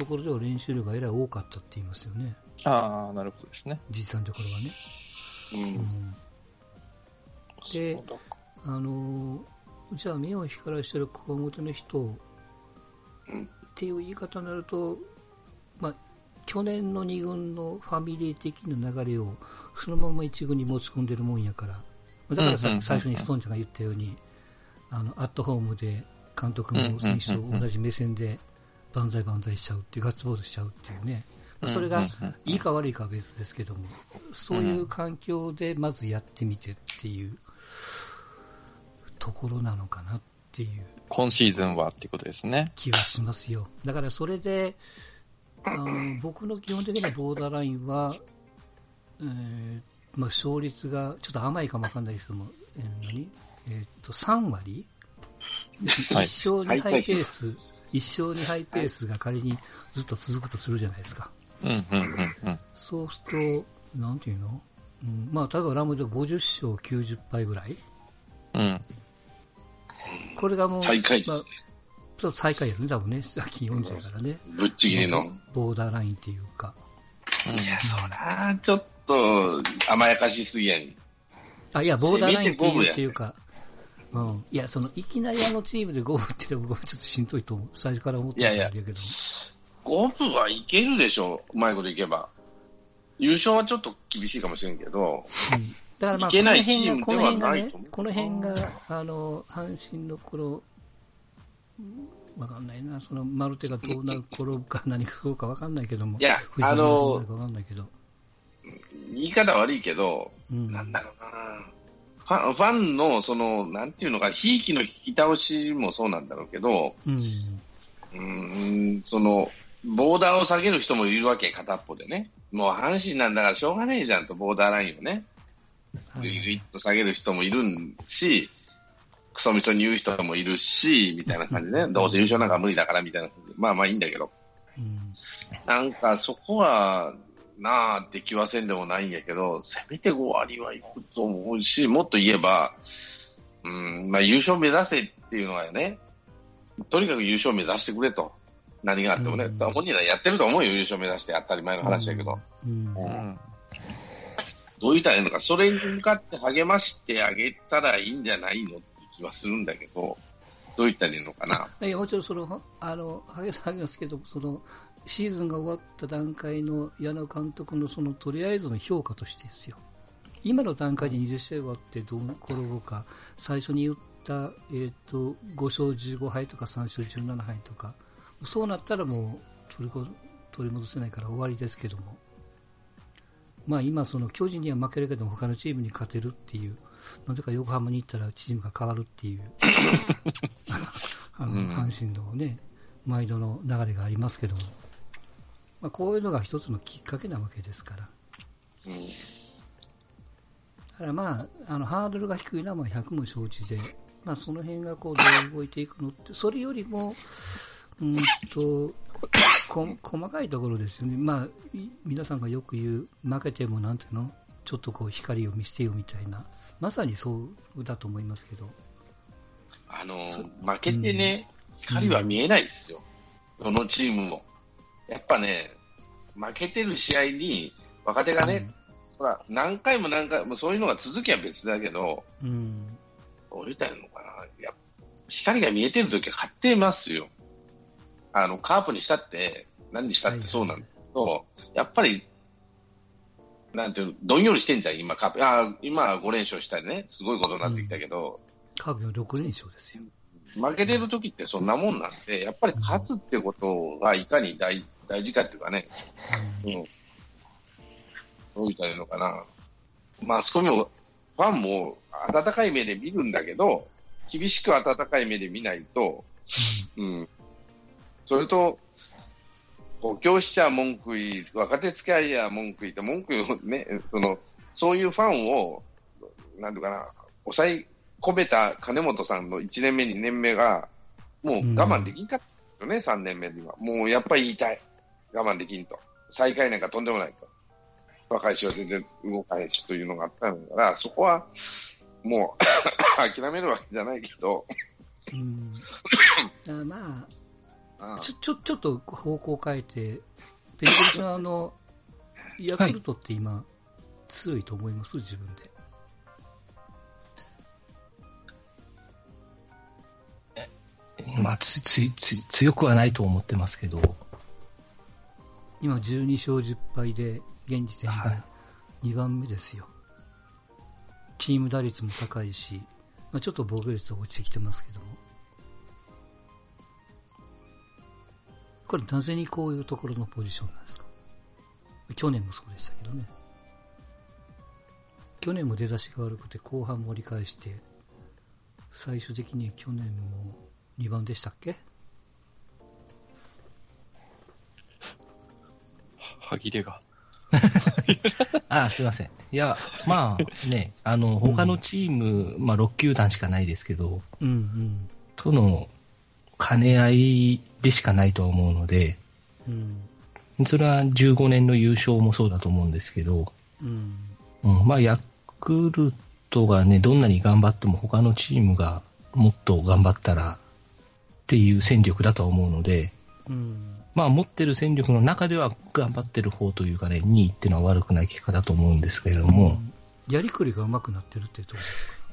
ところでは練習量がえらい多かったって言いますよね。ああ、なるほどですね。実際のところはね。うん。うんであのじゃあ目を光らしてる熊本の人、うんっていう言い方になると、まあ、去年の2軍のファミリー的な流れをそのまま1軍に持ち込んでるもんやからだからさうんうんうんうん最初にストーンちゃんが言ったようにあのアットホームで監督も選手と同じ目線で万歳万歳しちゃうっていうガッツポーズしちゃうっていうね、まあそれがいいか悪いかは別ですけどもそういう環境でまずやってみてっていうところなのかなっていう今シーズンはっていうことですね。気はしますよ。だからそれで、あの僕の基本的なボーダーラインは、えーまあ、勝率がちょっと甘いかもわかんないですけども、えー何？えーっと3割、はい。一勝2敗ペース、一勝2敗ペースが仮にずっと続くとするじゃないですか。うん、うん、うん、うん。そうすると、なんていうの、うん、まあ、例えばラムで50勝90敗ぐらいうん。これがもう、最下位でまあすね。最下位やるね、多分ね。さっき40やからね。ぶっちぎりの。ボーダーラインっていうか。いや、そら、ちょっと甘やかしすぎやに。あ、いや、ボーダーラインっていうか、うん。いや、その、いきなりあのチームで5分っていうのは僕はちょっとしんどいと思う。最初から思ってたんだけど。五分はいけるでしょう、うまいこといけば。優勝はちょっと厳しいかもしれんけど、うんだからまあ、いけないこの辺が、この辺がねチームではないと思う、この辺が、あの、阪神の頃、うんわかんないな、その、マルテがどうなる頃か何かそうかわかんないけども。いや藤浪がどうなるかわかんないけど。言い方悪いけど、うん。なんだろうな。ファンファンの、その、なんていうのか、ひいきの引き倒しもそうなんだろうけど、うん。うーん、その、ボーダーを下げる人もいるわけ、片っぽでね。もう阪神なんだからしょうがねえじゃんと、ボーダーラインをね。はぐいぐいい。っと下げる人もいるし、クソみそに言う人もいるし、みたいな感じで、ね、どうせ優勝なんか無理だからみたいな。まあまあいいんだけど。うん。なんかそこは、なあって気はせんでもないんやけど、せめて5割はいくと思うし、もっと言えば、うん、まあ優勝目指せっていうのはね、とにかく優勝目指してくれと。何があってもね。うん本人らやってると思うよ、優勝目指して当たり前の話だけど。うん。どう言ったらいいのか、それに向かって励ましてあげたらいいんじゃないのって気はするんだけど、どう言ったらいいのかな？いやもちろんその、あの、励まますけど、その、シーズンが終わった段階の矢野監督のその、とりあえずの評価としてですよ。今の段階で20試合終わってどう転ぶか、最初に言った、えっ、と、5勝15敗とか3勝17敗とか、そうなったらもう取りこ取り戻せないから終わりですけども。まあ今その巨人には負けるけども他のチームに勝てるっていう、なぜか横浜に行ったらチームが変わるっていう、あのうん阪神のね、毎度の流れがありますけども、まあ、こういうのが一つのきっかけなわけですから。うん。だからまあ、あのハードルが低いのはまあ100も承知で、まあ、その辺がこうどう動いていくのって、それよりも、うんとこ細かいところですよね、まあ、い皆さんがよく言う、負けてもなんていうの、ちょっとこう光を見せてよみたいな、まさにそうだと思いますけど、あのそ、負けてね、光は見えないですよ。どのチームも。やっぱね、負けてる試合に若手がね、ほら、何回も何回もそういうのが続きは別だけど、うん、どう言ったらいいのかな。や光が見えてるときは勝ってますよ。あの、カープにしたって、何にしたってそうなんだけど、やっぱり、なんていうの、どんよりしてんじゃん、今、カープ。あ今は5連勝したりね、すごいことになってきたけど、カーブの6連勝ですよ。負けてる時ってそんなもんなんで、やっぱり勝つってことがいかに大大事かっていうかね、うん、どう言ったらいいのかな。マスコミも、ファンも温かい目で見るんだけど、厳しく温かい目で見ないと、うん。それと、こう教師ちゃ文句言い、若手付き合いや文句言って、文句をね、その、そういうファンを、なんていうかな、抑え込めた金本さんの1年目、2年目が、もう我慢できんかったよね、3年目には。もうやっぱり言いたい。我慢できんと。最下位なんかとんでもないと。若い人は全然動かないしというのがあったんだから、そこは、もう 諦めるわけじゃないけど、うん、まあ、あちょ、ちょ、ちょっと方向変えて、ペンペルさん、あの、ヤクルトって今、強いと思います？自分で。まあ、つ、つ、つ、強くはないと思ってますけど、今12勝10敗で、現時点はでい2番目ですよ。チーム打率も高いし、まあ、ちょっと防御率は落ちてきてますけども。これなぜにこういうところのポジションなんですか？去年もそうでしたけどね。去年も出だしが悪くて後半盛り返して、最終的には去年も2番でしたっけ？歯切れが。あ あ、すいません。いや、まあね、あの、他のチーム、まあ6球団しかないですけど、うんうん。との兼ね合いでしかないとは思うので、うん。それは15年の優勝もそうだと思うんですけど、うん。うん、まあヤクルトがね、どんなに頑張っても他のチームがもっと頑張ったらっていう戦力だとは思うので、うん。まあ持ってる戦力の中では頑張ってる方というかね、2位っていうのは悪くない結果だと思うんですけれども、やりくりが上手くなってるっていうとこ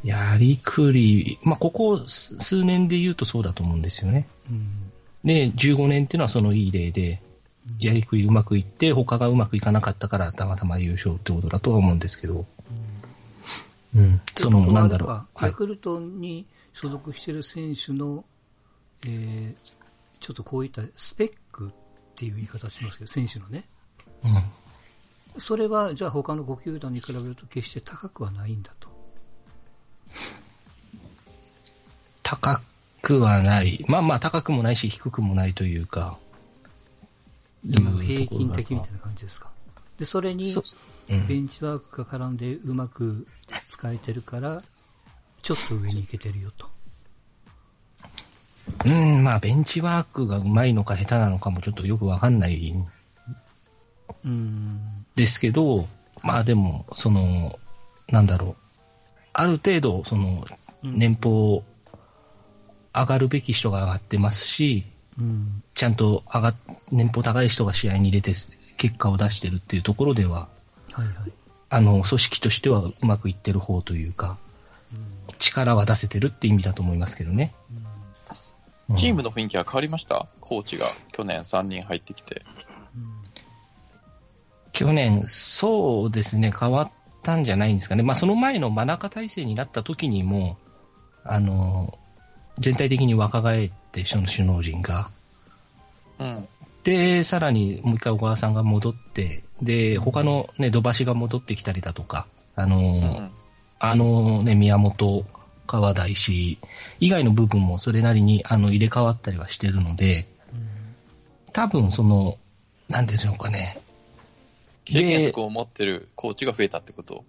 やりくり、まあここ数年で言うとそうだと思うんですよね。ろ。うん。で、15年っていうのはそのいい例で、やりくりうまくいって、他がうまくいかなかったから、たまたま優勝ってことだとは思うんですけど、うん、その、なんだろう。はい。ヤクルトに所属している選手の、えー、ちょっとこういったスペックっていう言い方しますけど、選手のね。うん、それは、じゃあ他の5球団に比べると決して高くはないんだと。高くはない。まあまあ高くもないし、低くもないというか。まあいう平均的みたいな感じですか？で、それにベンチワークが絡んでうまく使えてるから、ちょっと上に行けてるよと。うん、まあ、ベンチワークがうまいのか下手なのかもちょっとよくわかんないんうん。ですけど、まあでも、その、なんだろう。ある程度、その、うん年俸上がるべき人が上がってますし、うん。ちゃんと上がっ、年俸高い人が試合に入れて結果を出してるっていうところでは、はいはい。あの、組織としてはうまくいってる方というか、力は出せてるって意味だと思いますけどね。うんチームの雰囲気は変わりました？コーチが去年3人入ってきて。去年、そうですね、変わったんじゃないんですかね。まあ、その前の真中体制になった時にも、あの、全体的に若返って、その首脳陣が。うん。で、さらにもう一回小川さんが戻って、で、他のね、土橋が戻ってきたりだとか、あの、うん。あのね、宮本、川田石以外の部分もそれなりにあの入れ替わったりはしてるので、多分その、なんでしょうかね。経験で則を持ってるコーチが増えたってこと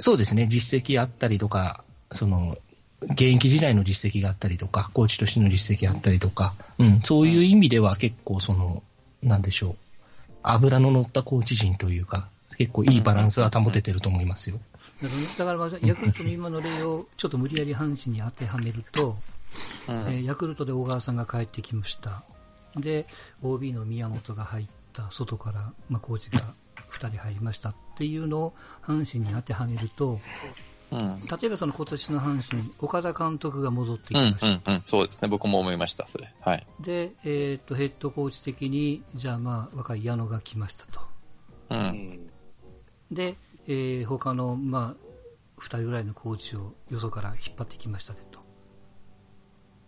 そうですね、実績あったりとか、その、現役時代の実績があったりとか、コーチとしての実績あったりとか、うん、そういう意味では結構その、なんでしょう、油の乗ったコーチ陣というか、結構いいバランスは保ててると思いますよ。だから、だからまずヤクルトの今の例をちょっと無理やり阪神に当てはめると、うん。えーヤクルトで小川さんが帰ってきました。で、OB の宮本が入った、外から、まあ、コーチが2人入りましたっていうのを阪神に当てはめると、うん。例えばその今年の阪神、岡田監督が戻ってきうんました。うんうん。そうですね。僕も思いました、それ。はい。で、えーっと、ヘッドコーチ的に、じゃあまあ、若い矢野が来ましたと。う。うんん。で、えー他の、まあ、2人ぐらいのコーチをよそから引っ張ってきましたねと。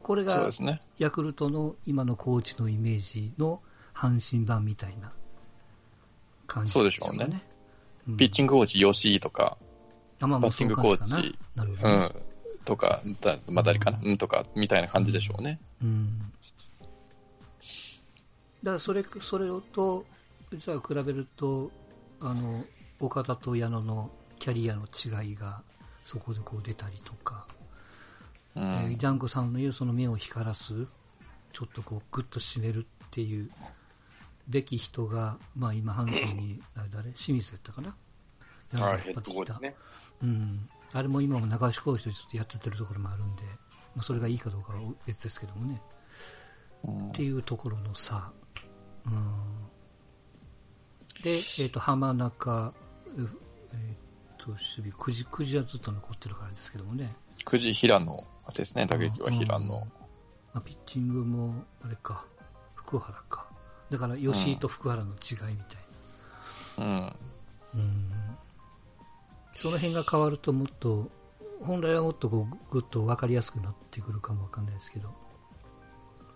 これが。ヤクルトの今のコーチのイメージの阪神版みたいな感じそうでしょうねうんピッチングコーチ、吉井とか、あまあまあバッティングコーチななるほどね、うん。とか、だまあ、誰かな、うん、とか、みたいな感じでしょうね。うん。だからそれ、それと、じゃあ比べると、あの、岡田と矢野のキャリアの違いがそこでこう出たりとか、うえーん。ジャンコさんの言うその目を光らす、ちょっとこうグッと締めるっていうべき人が、まあ今阪神に、誰誰？清水やったかな？矢野がはい、ヘッドコーチね。うん。あれも今も中橋コーチとちょっとやっててるところもあるんで、まあ、それがいいかどうかは別ですけどもね。うんっていうところの差。うん、で、えっ、と、浜中、うえっ、と、守備、9時、9時はずっと残ってるからですけどもね。9時平野ですね、打撃は平野。まあ、ピッチングも、あれか、福原か。だから、吉井と福原の違いみたいうん。な。うん。その辺が変わるともっと、本来はもっとこう、ぐっと分かりやすくなってくるかもわかんないですけど。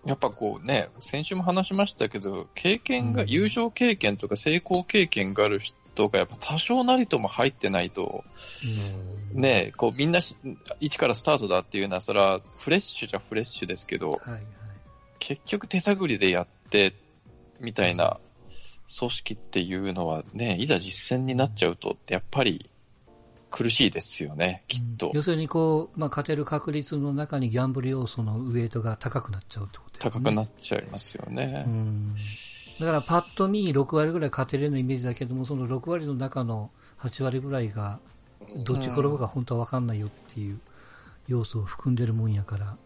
やっぱこうね、先週も話しましたけど、経験が、うん優勝経験とか成功経験がある人がやっぱ多少なりとも入ってないと、うんね、こうみんなし一からスタートだっていうのは、それはフレッシュじゃフレッシュですけど、はいはい。結局手探りでやって、みたいな組織っていうのはね、いざ実践になっちゃうと、やっぱり苦しいですよね、きっとうん。要するにこう、まあ、勝てる確率の中にギャンブル要素のウエイトが高くなっちゃうってことね。高くなっちゃいますよねう。ん。だからパッと見6割ぐらい勝てるようなイメージだけども、その6割の中の8割ぐらいが、どっち転ぶか本当は分かんないよっていう要素を含んでるもんやから、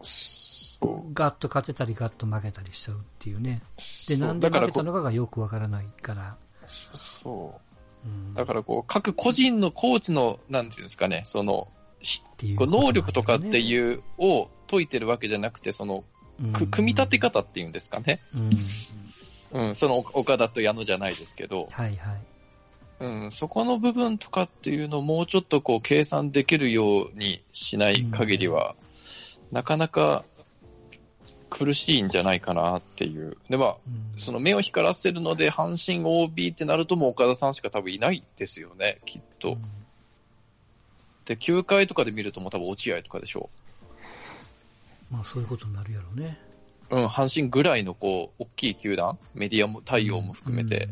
ガッと勝てたりガッと負けたりしちゃうっていうね。で、なんで負けたのかがよく分からないから。う、そそう。うん、だからこう、各個人のコーチの、なんていうんですかね、その、能力とかってういう、を解いてるわけじゃなくて、その、く組み立て。方っていうんですかね。うん。うん、その岡田と矢野じゃないですけど、はいはい。うん、そこの部分とかっていうのをもうちょっとこう計算できるようにしない限りは、なかなか苦しいんじゃないかなっていう。で、まあ、うんその目を光らせるので、阪神 OB ってなるともう岡田さんしか多分いないですよね、きっと。で、9回とかで見るともう多分落合とかでしょまあそういうことになるやろうね。う。うん、阪神ぐらいのこう、大きい球団、メディアも、太陽も含めて、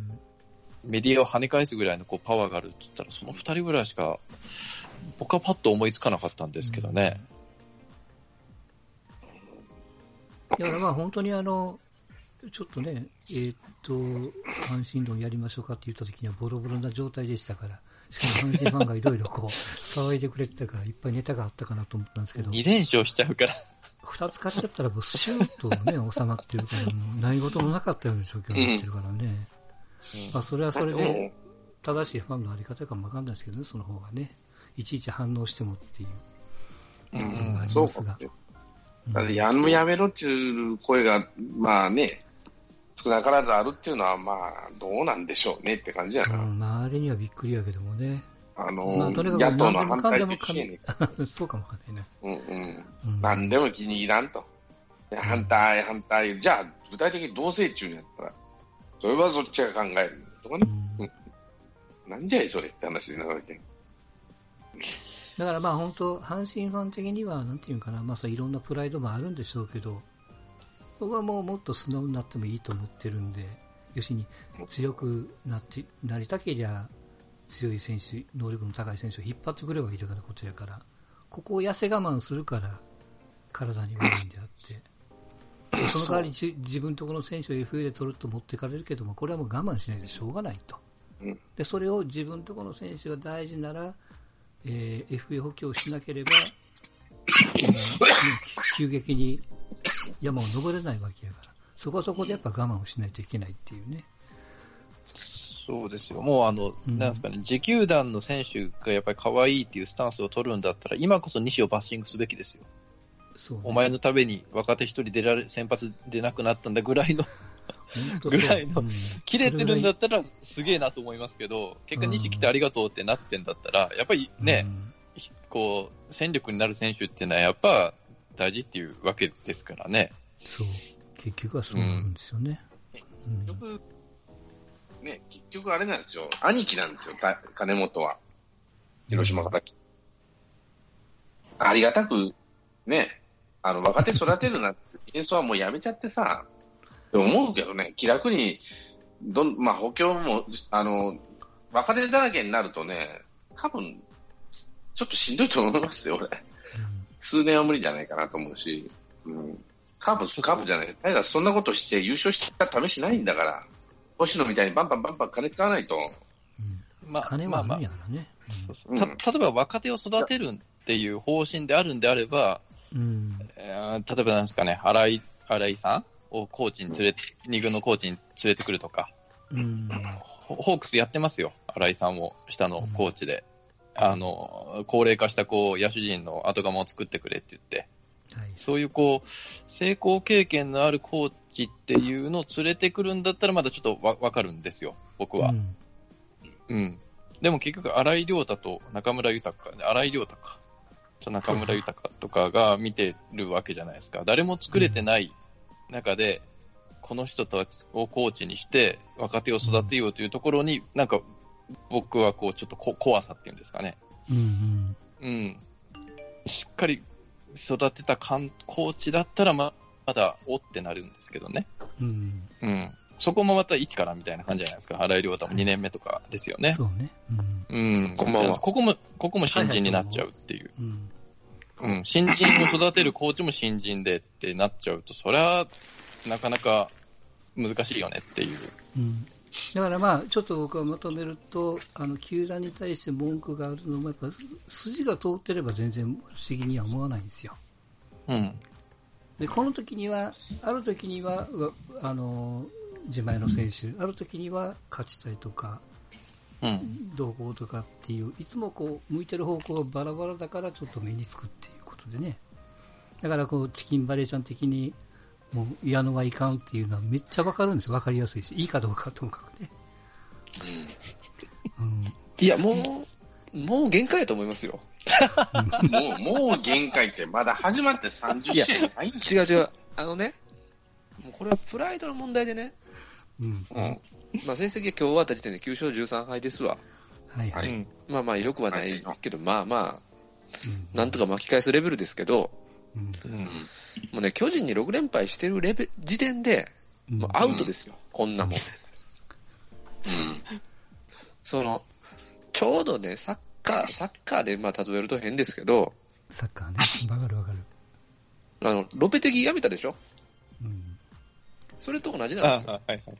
メディアを跳ね返すぐらいのこうパワーがあるって言ったら、その2人ぐらいしか、僕はパッと思いつかなかったんですけどね。だからまあ本当にあの、ちょっとね、えーっと、阪神論やりましょうかって言った時にはボロボロな状態でしたから、しかも阪神ファンがいろいろこう、騒いでくれてたから、いっぱいネタがあったかなと思ったんですけど、2連勝しちゃうから。二つ買っちゃったらもうシューッとね、収まってるから、もう何事もなかったような状況になってるからね。まあそれはそれで、正しいファンのあり方かもわかんないですけどね、その方がね。いちいち反応してもっていううところがあんりますがそうかも。。だってやめろっていう声が、まあね、少なからずあるっていうのは、まあ、どうなんでしょうねって感じやな。うん、周りにはびっくりやけどもね。あの、まあとにかく野党の反対でもねん そうかもわかんないね。うんうん。うん何でも気に入らんと。で反対、反対。じゃあ、具体的に同性中やったら、それはそっちが考えるとかね。うんなんじゃいそれって話になるわけ。だからまあ本当、阪神ファン的には、なんていうかな、まあそういろんなプライドもあるんでしょうけど、僕はもうもっと素直になってもいいと思ってるんで、要するに強くなって、なりたけりゃ、強い選手、能力の高い選手を引っ張ってくればいいということやから、ここを痩せ我慢するから、体に悪いんであって、でその代わりじ自分とこの選手を FA で取ると持ってかれるけども、これはもう我慢しないでしょうがないと。うんで、それを自分とこの選手が大事なら、えー FA 補強しなければ、急激に山を登れないわけやから、そこはそこでやっぱ我慢をしないといけないっていうね。そうですよ。もうあの、うんなんですかね、自球団の選手がやっぱり可愛いっていうスタンスを取るんだったら、今こそ西をバッシングすべきですよ。ね、お前のために若手一人出られ、先発出なくなったんだぐらいの、ぐらいのうん切れてるんだそったらすげえなと思いますけど、結果西来てありがとうってなってんだったら、やっぱりね、こう、戦力になる選手っていうのはやっぱ大事っていうわけですからね。そう。結局はそうなんですよね。うん結局、ね、結局あれなんですよ。兄貴なんですよ、た金本は。広島から。ありがたく、ね、あの、若手育てるなって、演奏はもうやめちゃってさ、って思うけどね、気楽に、どん、まあ補強も、あの、若手だらけになるとね、多分、ちょっとしんどいと思いますよ、俺。数年は無理じゃないかなと思うし、うん、カープ、カープじゃない、タイガースそんなことして優勝した試しないんだから、星野みたいにバンバンバンバン金使わないと、ま金はあるんやからね。そうそう。た例えば若手を育てるっていう方針であるんであれば、うん。えー例えばなんですかね、新井、新井さをコーチに連れて、2軍のコーチに連れてくるとか、うん。ホホークスやってますよ、新井さんを下のコーチで。あの、高齢化したこう野手陣の後釜を作ってくれって言って、はい。そういうこう、成功経験のあるコーチっていうのを連れてくるんだったらまだちょっとわわかるんですよ、僕は。うんうん。でも結局、荒井亮太と中村豊か、荒井亮太か。と中村豊とかが見てるわけじゃないですか。誰も作れてない中で、この人たちをコーチにして、若手を育てようというところに、なんか、僕はこう、ちょっとこ怖さっていうんですかね。うんうん。しっかり育てた監コーチだったらま、まだ、おってなるんですけどね。うん。うん。うん。そこもまた一からみたいな感じじゃないですか。荒井亮太も2年目とかですよね。そうね。うん。うん。こんばんはここも、ここも新人になっちゃうっていう。うん。うん。新人を育てるコーチも新人でってなっちゃうと、それは、なかなか難しいよねっていう。うん。だからまあ、ちょっと僕はまとめると、あの、球団に対して文句があるのも、やっぱ、筋が通ってれば全然不思議には思わないんですよ。うん。で、この時には、ある時には、あの、自前の選手、ある時には勝ちたいとか、うん。どうこうとかっていう、いつもこう、向いてる方向がバラバラだからちょっと目につくっていうことでね。だからこう、チキンバレーちゃん的に、もう、矢野はいかんっていうのはめっちゃわかるんですよ。わかりやすいし。いいかどうかはともかくね。うん。いや、もう、もう限界やと思いますよ。もう、もう限界って、まだ始まって30試合ないん違う違う。あのね、もうこれはプライドの問題でね、うん。うん。まあ成績が今日終わった時点で9勝13敗ですわ。はいはい。うん。まあまあ良くはないけど、まあまあ、うんなんとか巻き返すレベルですけど、うんうん。もうね、巨人に6連敗してるレベ時点で、うんもうアウトですよ、こんなもん。うん。その、ちょうどね、サッカー、サッカーでまあ例えると変ですけど、サッカーね。わかるわかる。あの、ロペテギやめたでしょ？うん。それと同じなあ、んですよ。はいはいはい。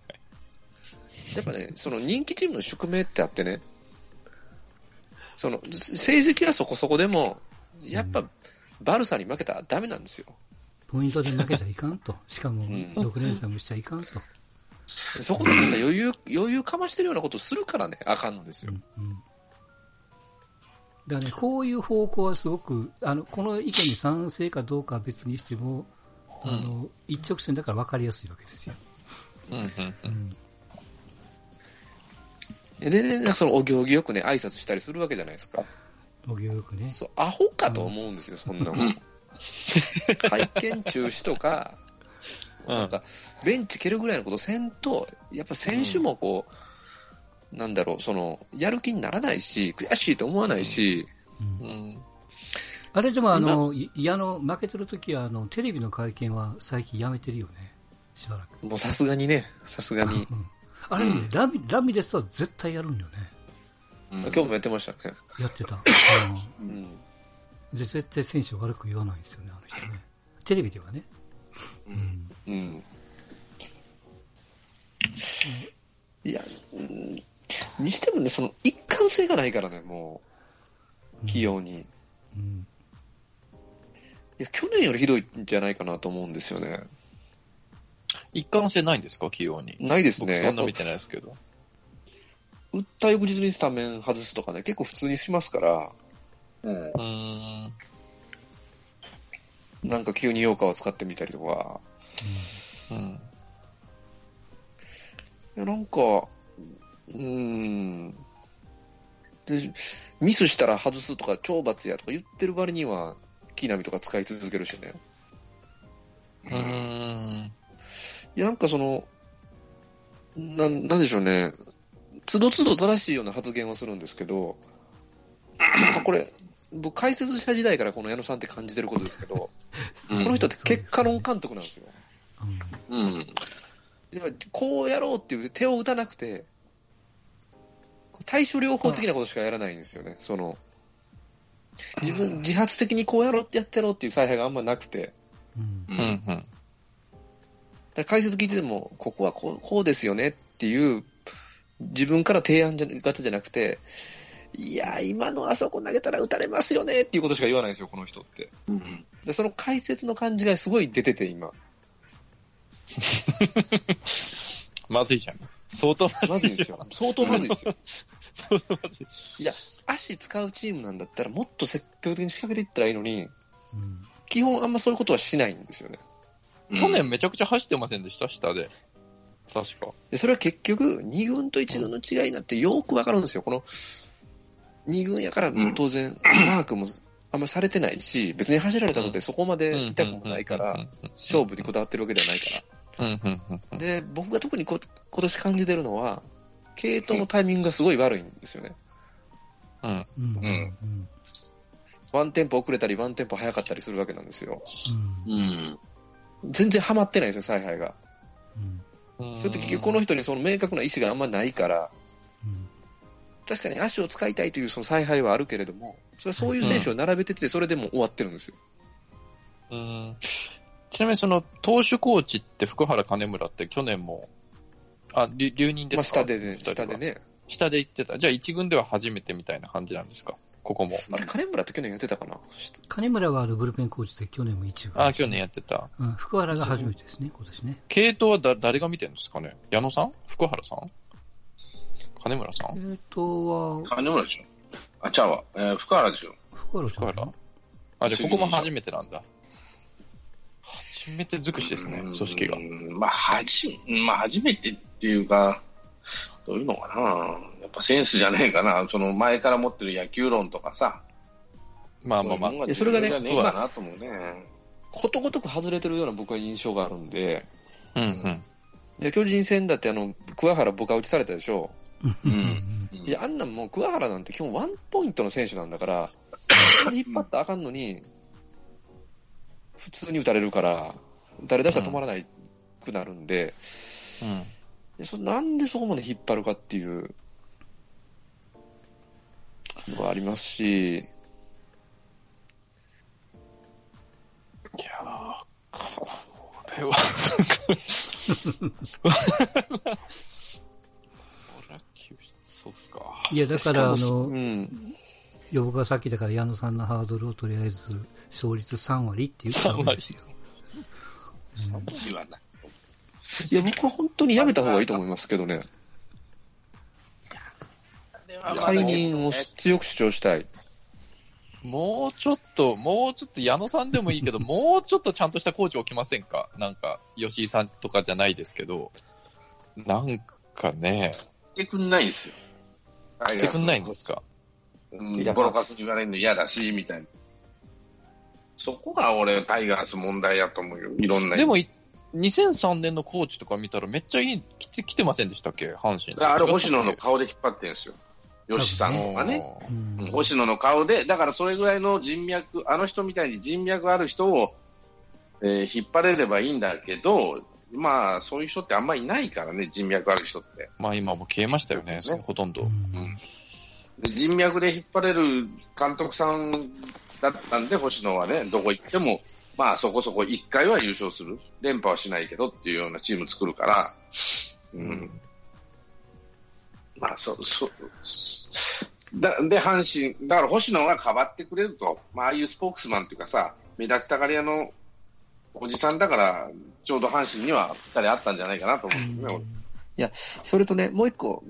やっぱね、その人気チームの宿命ってあってね、その、成績はそこそこでも、やっぱ、バルサに負けたらダメなんですよ。ポイントで負けちゃいかんと。しかも、ん6連敗もしちゃいかんと。そこでまた余裕、余裕かましてるようなことをするからね、あかんのですよ。うん。だからね、こういう方向はすごく、あの、この意見に賛成かどうかは別にしても、あの、一直線だから分かりやすいわけですよ。うんうんう。うんん。でね、そのお行儀よくね、挨拶したりするわけじゃないですか。お行よくね。そう、アホかと思うんですよ、そんなもん。会見中止とか、なんか、ベンチ蹴るぐらいのことせんと、やっぱ選手もこう、なんだろう、その、やる気にならないし、悔しいと思わないし、うんうん。あれでもあの、い矢の負けてる時は、あの、テレビの会見は最近やめてるよね。しばらく。もうさすがにね、さすがに。うん。あれね、ラミ、ラミレスは絶対やるんよね。うん今日もやってましたね。やってた。う んうん。で絶対選手を悪く言わないんですよね、あの人ね。テレビではね。うん。うん。いや、うん、にしてもね、その一貫性がないからね、もう、起用に。うん。いや、去年よりひどいんじゃないかなと思うんですよね。一貫性ないんですか、起用に。ないですね。僕そんな見てないですけど。打った翌日にスタメン外すとかね、結構普通にしますから、うん。うーん。なんか急にヨーカーを使ってみたりとか、うん。いや、なんか、うーん。で、ミスしたら外すとか、懲罰やとか言ってる割には、木浪とか使い続けるしね。いや、なんかその、なん、なんでしょうね。つどつどざらしいような発言をするんですけど、これ、僕解説者時代からこの矢野さんって感じてることですけど、この人って結果論監督なんですよ。ですねうん。やっぱこうやろうっていう手を打たなくて、対処療法的なことしかやらないんですよね。その、自分、自発的にこうやろうってやってやろうっていう采配があんまなくて、うん。う。うん解説聞いてても、ここはこうこうですよねっていう、自分から提案じゃ型じゃなくて、いや、今のあそこ投げたら打たれますよねっていうことしか言わないんですよ、この人って。うん。で、その解説の感じがすごい出てて、今。まずいじゃん。相当まずいですよ。相当まずいですよ。相当まずい。いや、足使うチームなんだったら、もっと積極的に仕掛けていったらいいのに、うん基本あんまそういうことはしないんですよね。去年めちゃくちゃ走ってませんでした？下で。確か。で、それは結局、2軍と1軍の違いになってよくわかるんですよ。この、2軍やからうん当然、マークもあんまされてないし、別に走られたとってそこまで痛くもないから、勝負にこだわってるわけではないから。で、僕が特にこ今年感じてるのは、系統のタイミングがすごい悪いんですよね。うん。うんうんうんワンテンポ遅れたり、ワンテンポ早かったりするわけなんですよ。うんうん。全然ハマってないんですよ、采配が。うんそれって結局この人にその明確な意思があんまないから、うん確かに足を使いたいというその采配はあるけれども、それはそういう選手を並べてて、それでも終わってるんですよ。うんちなみにその投手コーチって福原金村って去年も、あ、留留任でまあ、すか下でね、下でね。下で行ってた。じゃあ一軍では初めてみたいな感じなんですか？ここも。あれ、金村って去年やってたかな？金村はあるブルペンコーチで去年も一部。あ、去年やってた。うん、福原が初めてですね、今年ね。系統はだ誰が見てるんですかね矢野さん？福原さん？金村さん？えっとは、金村でしょ。あ、ちゃうわ。えー、福原でしょ。福原さん福原あ、じゃあここも初めてなんだ。初めて尽くしですね、うん組織が。まあ、はじ、まあ、初めてっていうか、どういうのかな。やっぱセンスじゃねえかな。その前から持ってる野球論とかさ。まあまあまあ。それがね。ことごとく外れてるような僕は印象があるんで、うんうん。で巨人戦だってあの、桑原僕は打ちされたでしょ。うん。いや、あんなんもう桑原なんて基本ワンポイントの選手なんだから、それで引っ張ったらあかんのに、普通に打たれるから、誰出したら止まらないくなるんで、でそなんでそこまで引っ張るかっていうのがありますし、いやー、これは、そうっすか。いや、だから、あのう、ん、予僕がさっきだから矢野さんのハードルをとりあえず勝率3割って言ったわけですよ。言わない。いや、僕は本当にやめた方がいいと思いますけどね、解任を強く主張したい。もうちょっと、もうちょっと矢野さんでもいいけど、もうちょっとちゃんとしたコーチ置きませんか？なんか、吉井さんとかじゃないですけど、なんかね、来てくんないんですよ。来てくんないんですか？うん、ボロカスに言われるの嫌だし、みたいな。そこが俺、タイガース問題やと思うよ。いろんな。でも、い2003年のコーチとか見たらめっちゃいい、来て来てませんでしたっけ？阪神。あれ、星野の顔で引っ張ってるんですよ。吉さんがね。星野の顔で、だからそれぐらいの人脈、あの人みたいに人脈ある人を、えー引っ張れればいいんだけど、まあ、そういう人ってあんまりいないからね、人脈ある人って。まあ今もう消えましたよね、そのほとんど。うんで人脈で引っ張れる監督さんだったんで、星野はね、どこ行っても、まあそこそこ1回は優勝する。連覇はしないけどっていうようなチーム作るから、うん。まあ、そう、そう、だで、阪神、だから星野がかばってくれると、まあ、ああいうスポークスマンっていうかさ、目立ちたがり屋のおじさんだから、ちょうど阪神にはぴったりあったんじゃないかなと思うんですよね、それとね、もう一個、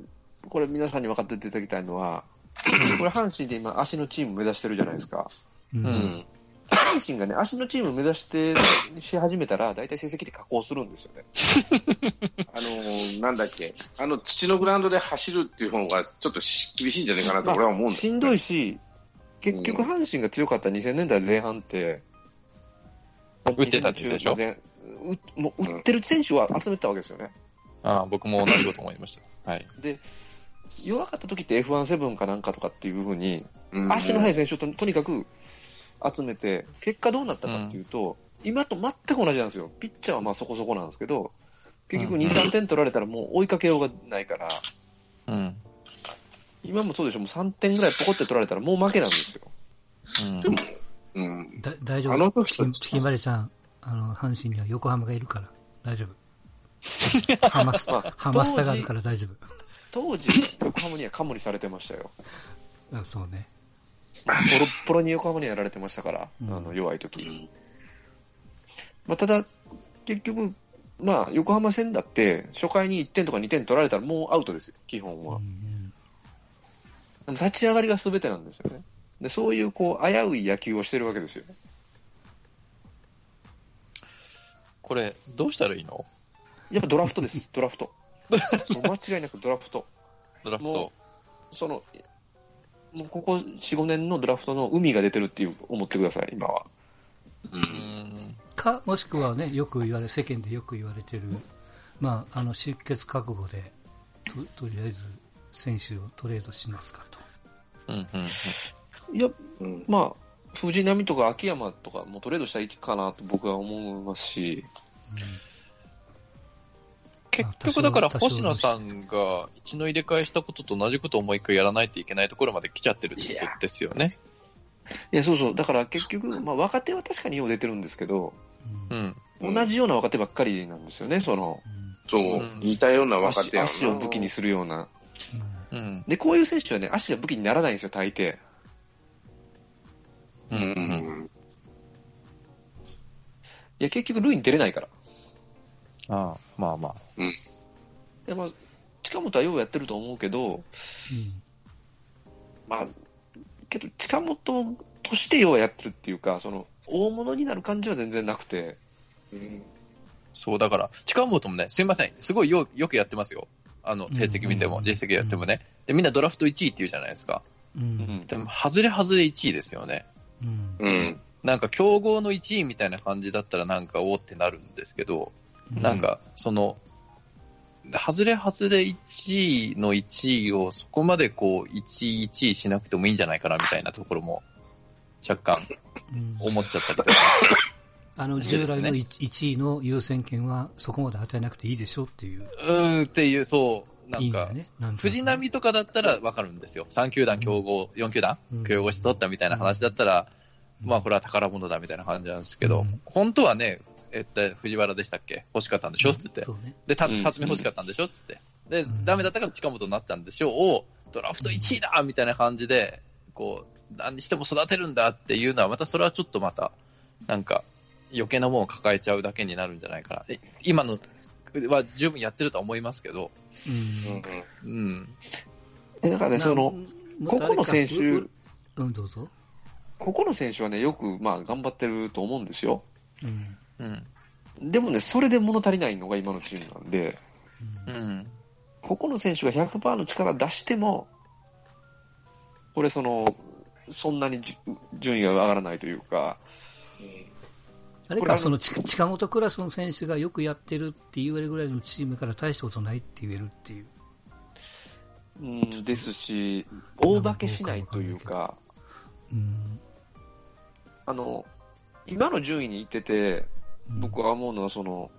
これ皆さんに分かっていただきたいのは、これ阪神で今足のチーム目指してるじゃないですか。うん俺。うん。阪神がね、足のチーム目指して、し始めたら、大体成績って下降するんですよね。あのーなんだっけ、あの土のグラウンドで走るっていう方がちょっとし厳しいんじゃないかなと俺は思うんだしんどいし、結局阪神が強かった2000年代前半って、打ってたってでしょ？前うもう打ってる選手は集めてたわけですよね。ああ、僕も同じこと思いました。はい。で、弱かった時って F17 かなんかとかっていうふうに、うん足の速い選手をととにかく集めて、結果どうなったかっていうと、今と全く同じなんですよ。ピッチャーはまあそこそこなんですけど、結局2、3点取られたらもう追いかけようがないから、うん。今もそうでしょ、もう3点ぐらいポコって取られたらもう負けなんですよ。うん。うん。だ大丈あの夫。時チキンバレーちゃん、あの、阪神には横浜がいるから、大丈夫。ハマスタ、ハマスタがあるから大丈当時、横浜にはカモリされてましたよ。そうね。ボロッボロに横浜にやられてましたから、うんあの弱い時、うんまあ、ただ、結局、まあ、横浜戦だって、初回に1点とか2点取られたらもうアウトですよ、基本は。うんでも立ち上がりが全てなんですよね。で、そういう、こう、危うい野球をしてるわけですよ。これ、どうしたらいいの？やっぱドラフトです、ドラフト。もう間違いなくドラフト。ドラフトも。その、もうここ4、5年のドラフトの海が出てるっていう思ってください、今は。う。うんん。か、もしくはね、よく言われ、世間でよく言われてる、まあ、あの、出血覚悟で、と、とりあえず、選手をトレードしますかと。うん。うん。いや、うん。まあ、藤浪とか秋山とかもトレードしたらいいかなと僕は思いますし、結局だから星野さんが一の入れ替えしたことと同じことをもう一回やらないといけないところまで来ちゃってるってことですよね。いや、そうそう、だから結局、まあ、若手は確かによう出てるんですけど、うん同じような若手ばっかりなんですよね、その、そううん、似たような若足手足を武器にするような。うん。で、こういう選手はね、足が武器にならないんですよ、大抵。う。ん。いや、結局、塁に出れないから。ああ、まあまあ。でまあ、近本はようやってると思うけど、うんまあ、けど、近本としてようやってるっていうか、その、大物になる感じは全然なくて、うんそう、だから、近本もね、すいません、すごいよよくやってますよ。あの、成績見ても、うん実績やってもね。で、みんなドラフト1位って言うじゃないですか。ううんん。でも、外れ外れ1位ですよね。うんうん。なんか、競合の1位みたいな感じだったら、なんか、おーってなるんですけど、なんか、その、外れ外れ1位の1位をそこまでこう、1位1位しなくてもいいんじゃないかなみたいなところも、若干うん。思っちゃったりとか。あの、従来の 1, 位の優先権はそこまで与えなくていいでしょっていう。うーんっていう、そう、なんか、ね。藤波とかだったらわかるんですよ。3球団競合、4球団うん。競合して取ったみたいな話だったら、うん。まあこれは宝物だみたいな感じなんですけど、うん。本当はね、えっと、藤原でしたっけ？欲しかったんでしょ？つって。そうね。で、たうん辰巳欲しかったんでしょ？つって。でうん、ダメだったから近本になったんでしょ？を、ドラフト1位だみたいな感じで、こう、何にしても育てるんだっていうのは、またそれはちょっとまた、なんか、余計なものを抱えちゃうだけになるんじゃないかな。え今のは十分やってるとは思いますけど、うんうん。うん。でだからね、その、なここの選手、ううん、どうぞ。ここの選手はね、よく、まあ、頑張ってると思うんですよ。うん。うん。でもね、それで物足りないのが今のチームなんで、ううんん。ここの選手が100%の力出しても、これ、その、そんなにじ順位が上がらないというか、あれか、そのち近本クラスの選手がよくやってるって言われるぐらいのチームから大したことないって言えるっていう。うん、ですし、大化けしないというか、うん。あの、今の順位にいってて、僕は思うのは、その、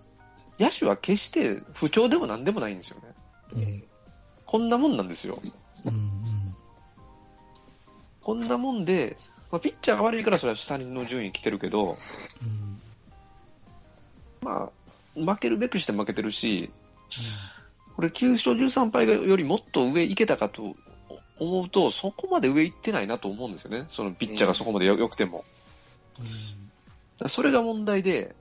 野手は決して不調でもなんでもないんですよね。うん。こんなもんなんですよ。うん。こんなもんで、まあ、ピッチャーが悪いからそれは下の順位来てるけど、うん。まあ、負けるべくして負けてるし、これ9勝13敗よりもっと上行けたかと思うと、そこまで上行ってないなと思うんですよね。そのピッチャーがそこまでよ良くても。それが問題で、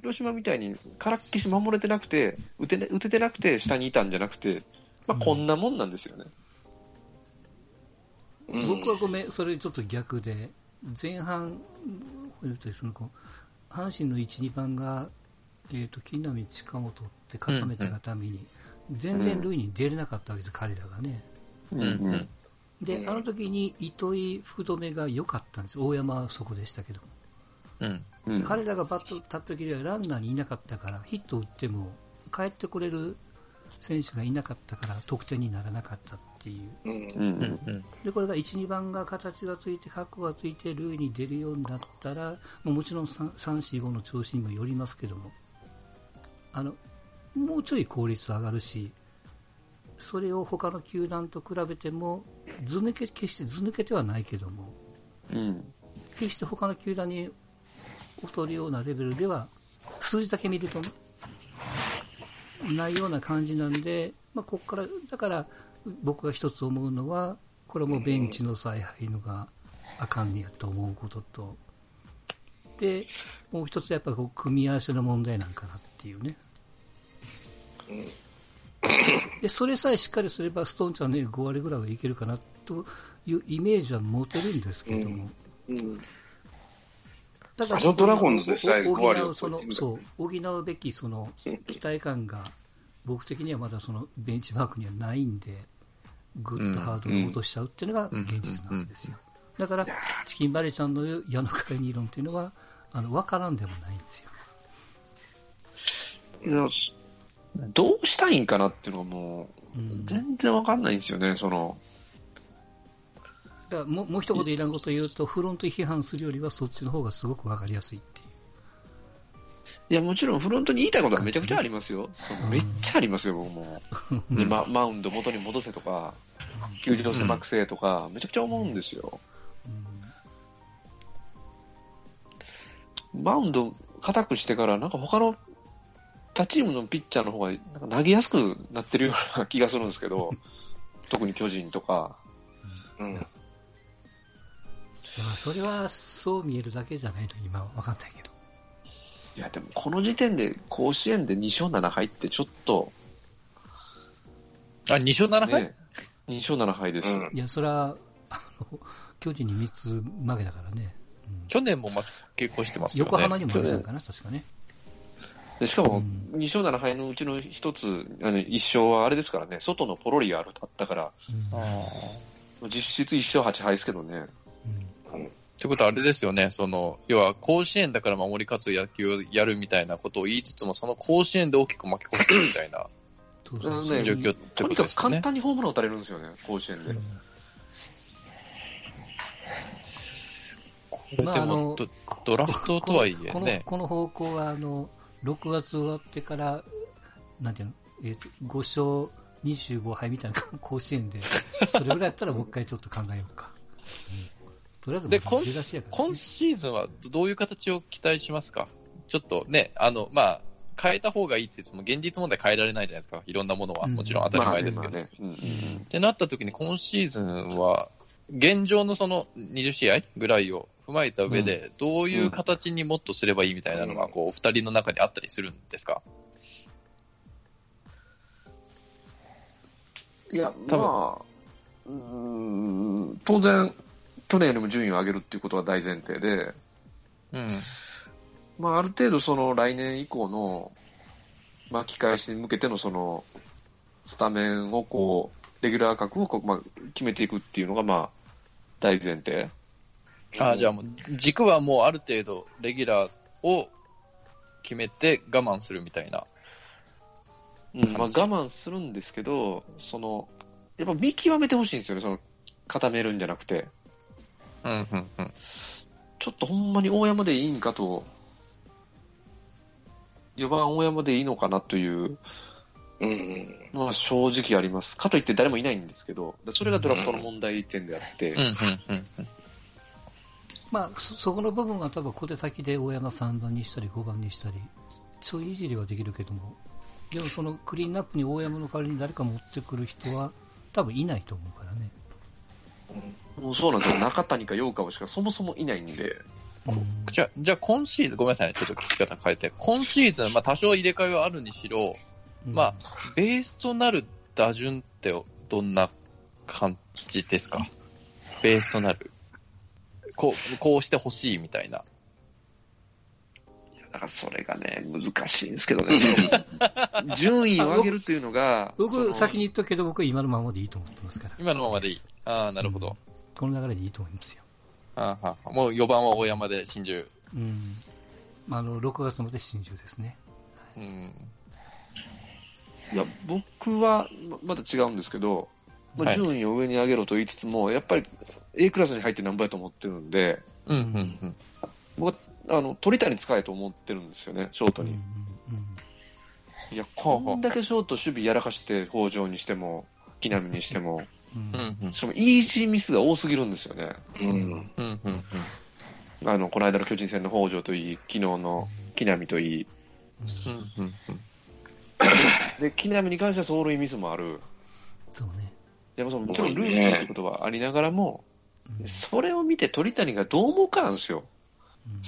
広島みたいにからっきし守れてなくて、打てね打ててなくて下にいたんじゃなくて、まあ、うん。こんなもんなんですよね。うん。僕はごめん、それちょっと逆で、前半、えっとその阪神の1、2番が、えっと木浪近本って固めたがために、全然塁に出れなかったわけです、彼らがね。うん。うん。で、うん。あの時に糸井福留が良かったんです。大山はそこでしたけど、うん。うん彼らがバット立った時にはランナーにいなかったから、ヒットを打っても帰ってこれる選手がいなかったから得点にならなかったっていう。うんうんうん。うん。で、これが1、2番が形がついて、角がついて、塁に出るようになったら、もうもちろん3、3 4、5の調子にもよりますけども、あの、もうちょい効率は上がるし、それを他の球団と比べても、図抜け、決して図抜けてはないけども、うん決して他の球団に劣るようなレベルでは、数字だけ見るとね、ないような感じなんで、まあ、ここから、だから僕が一つ思うのは、これはもうベンチの采配のがあかんねやと思うことと、で、もう一つやっぱこう組み合わせの問題なんかなっていうね。で、それさえしっかりすれば、ストーンちゃんね、5割ぐらいはいけるかなというイメージは持てるんですけども。うん。たあそうドラゴンズでさえお5割を補うそのそう補うべきその期待感が僕的にはまだそのベンチマークにはないんでぐっとハードルを落としちゃうっていうのが現実なんですよ。だからチキンバレーちゃんの矢の会に論っていうのはあの分からんでもないんですよ、どうしたいんかなっていうのがも全然わかんないんですよね、その。らもうもう一言いらんこと言うとフロント批判するよりはそっちの方がすごく分かりやすいっていういや、もちろんフロントに言いたいことはめちゃくちゃありますよ。そのめっちゃありますよ、僕も。でまマウンド元に戻せとか、球場狭くせとか、めちゃくちゃ思うんですよ。マウンド硬くしてから、なんか他の他チームのピッチャーの方がなんか投げやすくなってるような気がするんですけど、特に巨人とか。うん。まあそれはそう見えるだけじゃないと今は分かんないけど。いや、でもこの時点で甲子園で2勝7敗ってちょっと、あ、2勝7敗、ね、2勝7敗です。うん。いやそれはあの巨人に3つ負けたからね、うん。去年も負け越してますよね。横浜にも負けたんかな、確かね。でしかも、うん。2勝7敗のうちの1つ、あの1勝はあれですからね、外のポロリがあるあったから、うん。実質1勝8敗ですけどね。うんってことはあれですよね、その、要は甲子園だから守り勝つ野球をやるみたいなことを言いつつも、その甲子園で大きく負け越してるみたいな そうあのねそう状況ってとにかくことですよね簡。単にホームラン打たれるんですよね、甲子園で。これでまああのもド、ドラフトとはいえこのね、この方向はあの6月終わってから、なんていうの、えーと5勝25敗みたいな甲子園で、それぐらいやったらもう一回ちょっと考えようか。うんとりあえずで今シーズンはどういう形を期待しますか？ちょっとね、あの、まあ、変えた方がいいって言っても、現実問題変えられないじゃないですか。いろんなものは。うん。もちろん当たり前ですけど。まあねまあね。うん。ってなった時に、今シーズンは、現状のその20試合ぐらいを踏まえた上で、どういう形にもっとすればいいみたいなのが、こう、お二人の中にあったりするんですか？いや、多分まあ、うーん当然、去年よりも順位を上げるっていうことは大前提で、うん。まあ、ある程度、その来年以降の巻き返しに向けてのそのスタメンをこう、レギュラー格をこう、まあ、決めていくっていうのが、まあ、大前提。ああ、じゃあもう、軸はもうある程度、レギュラーを決めて我慢するみたいな。うんまあ、我慢するんですけど、その、やっぱ見極めてほしいんですよね、その、固めるんじゃなくて。うん、うん、うん。ちょっとほんまに大山でいいんかと、4番大山でいいのかなといううん。のは正直あります。かといって誰もいないんですけど、それがドラフトの問題点であって、うん、うん、うん。まあ、そそこの部分は多分小手先で大山3番にしたり5番にしたり、そういういじりはできるけども、でもそのクリーンナップに大山の代わりに誰か持ってくる人は多分いないと思うからね。もうそうなんですよ。中谷か陽川しかそもそもいないんで、うんじゃあ、じゃあ今シーズン、ごめんなさいね、ちょっと聞き方変えて。今シーズン、まあ多少入れ替えはあるにしろ、まあ、ベースとなる打順ってどんな感じですか？ベースとなる。こう、こうしてほしいみたいな。だからそれがね、難しいんですけどね。順位を上げるというのが、そ僕、の先に言ったけど、僕は今のままでいいと思ってますから。今のままでいい。ああ、なるほど。この流れでいいと思いますよ。あーはーもう4番は大山で真珠。うん。あの、6月まで真珠ですね。うん。いや、僕はままだ違うんですけど、まあ、はい順位を上に上げろと言いつつも、やっぱり A クラスに入ってなんぼやと思ってるんで、うん、うん、うん。僕はあの鳥谷使えと思ってるんですよね、ショートに。うんうんいや、ほうほうこんだけショート守備やらかして、北条にしても、木浪にしても、うんうん。うん、うん。しかもイージーミスが多すぎるんですよね。うん。うん、うん、うん。あの、この間の巨人戦の北条といい、昨日の木浪といい。うん、うん。で、木浪に関しては走塁ミスもある。そうね。いやもちろん。ルーキーってことはありながらも、うん。それを見て鳥谷がどう思うかなん。ですよ。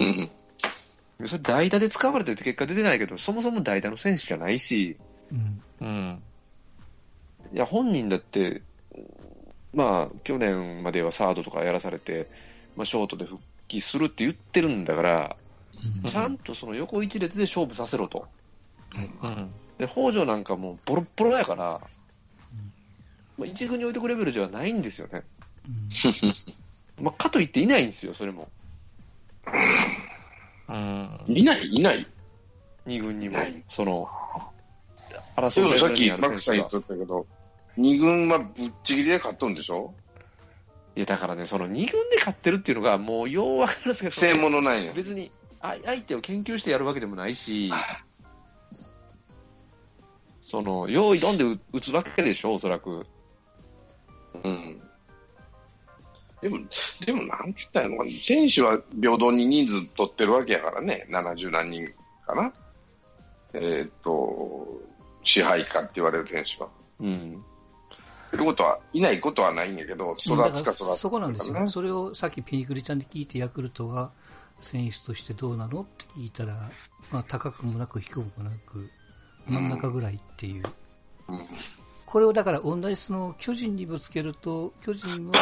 ううん。ん。それ代打で使われてて結果出てないけど、そもそも代打の選手じゃないし、うん。うん。いや、本人だって、まあ、去年まではサードとかやらされて、まあ、ショートで復帰するって言ってるんだから、うんちゃんとその横一列で勝負させろと。うん。で、北条なんかもうボロッボロやから、まあ、一軍に置いてくレベルじゃないんですよね。まあ、かといっていないんですよ、それも。うん。いない、いない。二軍にもはい。その、そ争いれさっき、あマックさん言っ。とったけど、二軍はぶっちぎりで勝っとんでしょ？いや、だからね、その二軍で勝ってるっていうのが、もうようわかるんですけど、正物なんや。別にあ相手を研究してやるわけでもないし、その、用意どんで打打つわけでしょ、おそらく。うん。でも、でもなんて言ったらいいのかな、選手は平等に人数取ってるわけやからね、70何人かな。えーっと、支配下って言われる選手は。うん。ってことは、いないことはないんやけど、育つだか育つか、そこなんですよ、ね。それをさっきピニクリちゃんで聞いて、ヤクルトは選手としてどうなのって聞いたら、まあ、高くもなく低くもなく、真ん中ぐらいっていう、うんこれをだから同じその巨人にぶつけると、巨人は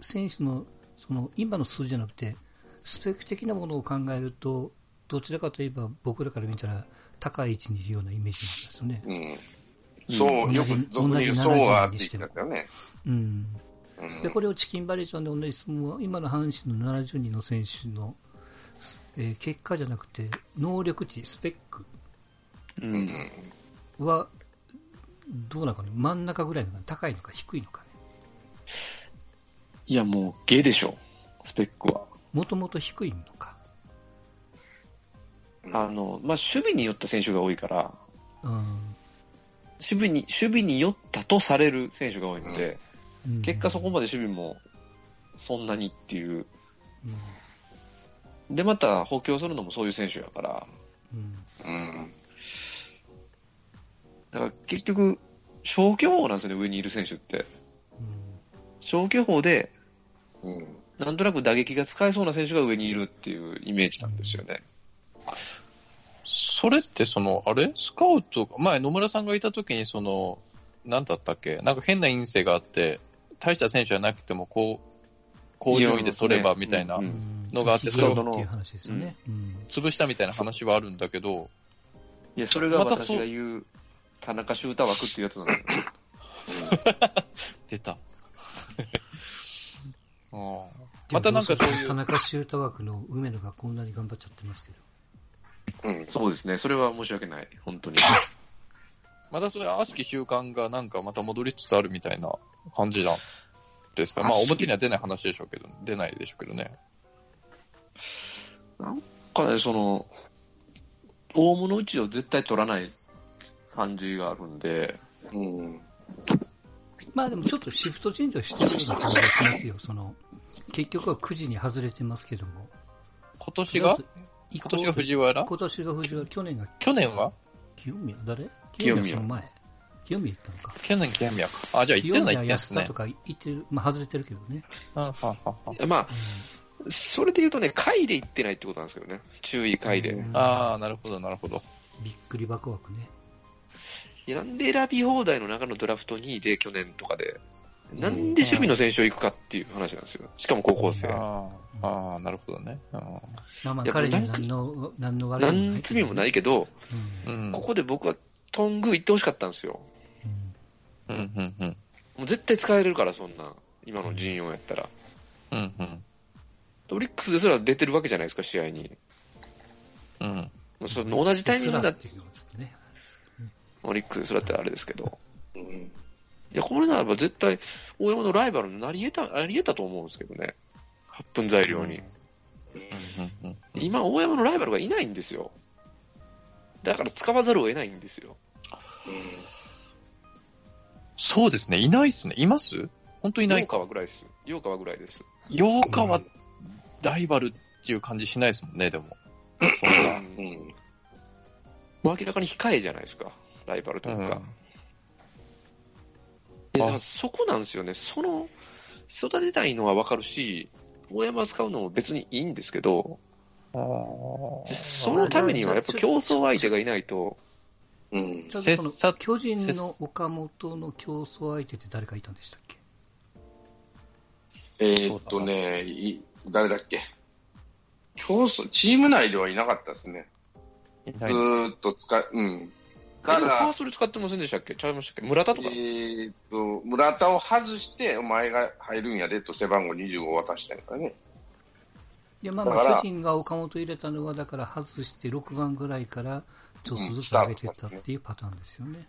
選手のその今の数字じゃなくて、スペック的なものを考えると、どちらかといえば僕らから見たら高い位置にいるようなイメージなんですよね。うん。そう、同じよく俗に言う、同じそうは70って言ってね。うんうん。でこれをチキンバレーションで同じ質問は今の阪神の70人の選手の、えー結果じゃなくて能力値、スペック。はどうなのかね。真ん中ぐらいのかな。高いのか低いのかね。いや、もう、ゲでしょ、スペックは。もともと低いのか、あの、まあ、守備に寄った選手が多いから、うん守備に、守備に寄ったとされる選手が多いので、うん。結果そこまで守備もそんなにっていう。うん。で、また補強するのもそういう選手やから、うん。うん。だから結局、消去法なんですよね、上にいる選手って。消去法で、うん。なんとなく打撃が使えそうな選手が上にいるっていうイメージなんですよね。それってその、あれ？スカウト、前野村さんがいた時にその、なんだったっけ？なんか変な陰性があって、大した選手じゃなくても、こう、高順位で取ればみたいなのがあって一撃っていう話ですよね。うん。潰したみたいな話はあるんだけど、いや、それが私が言う、田中修太枠っていうやつなんだよ。出た。うんまたなんかそういう。田中修太枠の梅野がこんなに頑張っちゃってますけど。うんそうですね、それは申し訳ない、本当に。またそういう悪しき習慣がなんかまた戻りつつあるみたいな感じなんですか？まあ表には出ない話でしょうけど、出ないでしょうけどね。なんかね、その、大物打ちを絶対取らない感じがあるんで、うんまあでもちょっとシフトチェンジはしてるような感じがしますよ。その、結局は9時に外れてますけども。今年が？今今年が藤原？今年が藤原、去年が去年は？清宮、誰？清宮の前。清宮行ったのか。去年清宮か。あ、じゃあ行って清んのは行宮ってんですね安田と。か行ってる、まあ外れてるけどね。うんはははまあ、それで言うとね、回で行ってないってことなんですけどね、注意回で。うんああ、なるほど、なるほど。びっくり箱枠ね。いやなんで選び放題の中のドラフト2位で去年とかで、なんで守備の選手を行くかっていう話なんですよ。しかも高校生。ああ、ああ、なるほどね。あまあいや彼に何の、何の悪いも何罪もないいけど、うんうん。ここで僕はトング行ってほしかったんですよ。うんうん、うん、うん。もう絶対使えるから、そんな、今の陣容やったら。うん、うん。オリックスですら出てるわけじゃないですか、試合に。うん。もうその同じタイミングだって。オリックスですらってあれですけど。うんいや、これならば絶対、大山のライバルになり得た、なり得たと思うんですけどね。8分材料に。うん、うん。今、大山のライバルがいないんですよ。だから使わざるを得ないんですよ。そうですね。いないっすね。います？本当いない陽川ぐらいです。陽川ぐらいです。8日はライバルっていう感じしないですもんね、でも。そんな。うん明らかに控えじゃないですか。ライバルというか。いやだからそこなんですよね。その、育てたいのはわかるし、大山使うのも別にいいんですけど、そのためにはやっぱ競争相手がいないと、うん。切磋巨人の岡本の競争相手って誰かいたんでしたっけ？えーっとね、い誰だっけ？競争、チーム内ではいなかったですね。ずっと使い、うん。からー、ストで使ってませんでしたっけ？ちゃいましたっけ？村田とか？えーっと、村田を外して、お前が入るんやでと背番号25を渡したんやからね。いやまあまあ巨人が岡本入れたのはだから外して6番ぐらいからちょっとずつ上げていったっていうパターンですよね。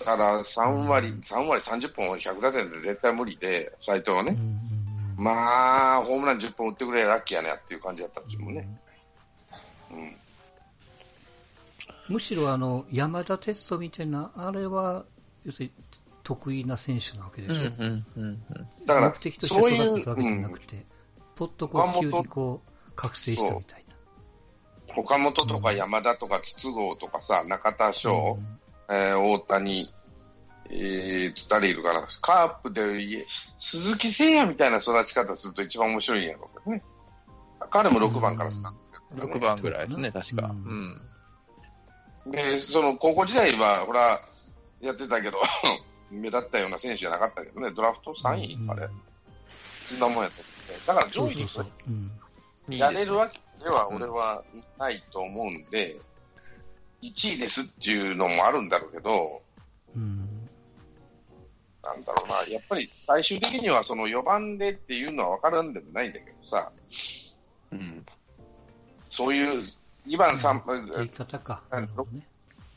だから3割、うん3割30本を100打点で絶対無理で、斎藤はね。うんうんうんまあ、ホームラン10本打ってくれラッキーやねっていう感じだったんですよね。うん。むしろあの山田哲人みたいなあれは要するに得意な選手なわけでしょ、うんうんうんうん。だから目的として育てたわけじゃなくて、ポッとこう急にこう覚醒したみたいな。岡本とか山田とか筒香とかさ、中田翔、えー大谷、えーと、誰いるかな。カープで鈴木誠也みたいな育ち方すると一番面白いんやろうけどね。彼も6番からスタート、ね6番ぐらいですね、確か。ううんん。で、その高校時代は、ほら、やってたけど、目立ったような選手じゃなかったけどね、ドラフト3位、うんあれ。そんなもんやっただから上位にやれるわけでは俺はないと思うんで、1位ですっていうのもあるんだろうけど、うん。なんだろうな、やっぱり最終的にはその4番でっていうのは分からんでもないんだけどさ、うん。そういう2番、3番、方か。ね。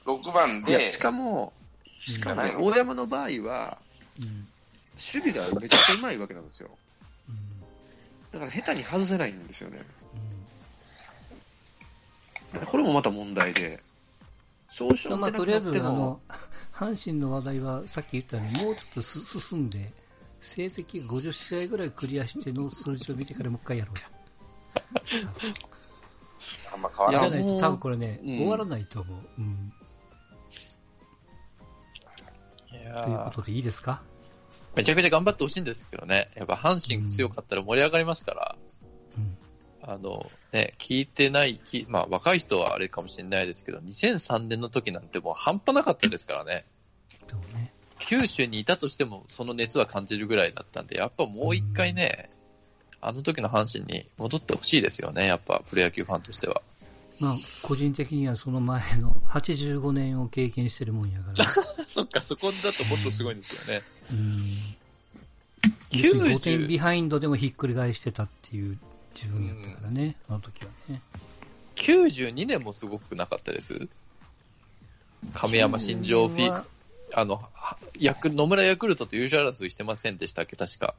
6番いや、で、しかも、しかもねう、ん大山の場合は、うん守備がめちゃくちゃうまいわけなんですよ。うんだから下手に外せないんですよね。うんこれもまた問題で。少々まあ、打とりあえず、あの、阪神の話題はさっき言ったように、もうちょっとす進んで、成績50試合ぐらいクリアしての数字を見てからもう一回やろうや。あんま変わらない。じゃないと多分これね、うん終わらないと思う。うん。というこーとでいいですか？めちゃくちゃ頑張ってほしいんですけどね。やっぱ阪神が強かったら盛り上がりますから。うん。あの、ね、聞いてない、きまあ若い人はあれかもしれないですけど、2003年の時なんてもう半端なかったですからね。ね。九州にいたとしてもその熱は感じるぐらいだったんで、やっぱもう一回ね、あの時の阪神に戻ってほしいですよね、やっぱプロ野球ファンとしては。まあ、個人的にはその前の85年を経験してるもんやから。そっか、そこだともっとすごいんですよね。うん。90 5点ビハインドでもひっくり返してたっていう自分やったからね、あの時はね。92年もすごくなかったです？亀山新庄フィはあの、はヤク野村ヤクルトと優勝争いしてませんでしたっけ、確か。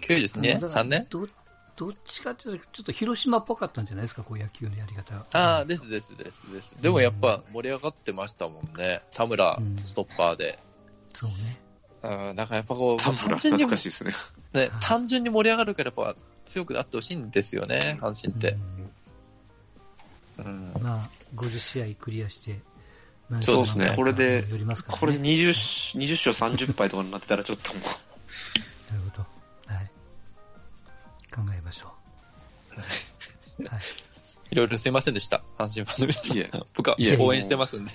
92年？だから ?3 年どどっちかっていうと、ちょっと広島っぽかったんじゃないですか、こう野球のやり方が。ああ、ですですですです。でもやっぱ盛り上がってましたもんね。田村うんストッパーで。そうね。うん、だからやっぱこう、田村、単純に懐かしいですね。ね、単純に盛り上がるからやっぱ強くなってほしいんですよね、阪神って。うんうんまあ、50試合クリアして、何そうですね勝これでこれ20、20勝30敗とかになってたらちょっともう、なるほど。考えましょう。はい。いろいろすいませんでした。阪神ファンの皆さん。いや僕は応援してますんで。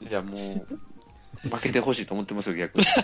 い、や、もう、負けてほしいと思ってますよ、逆に。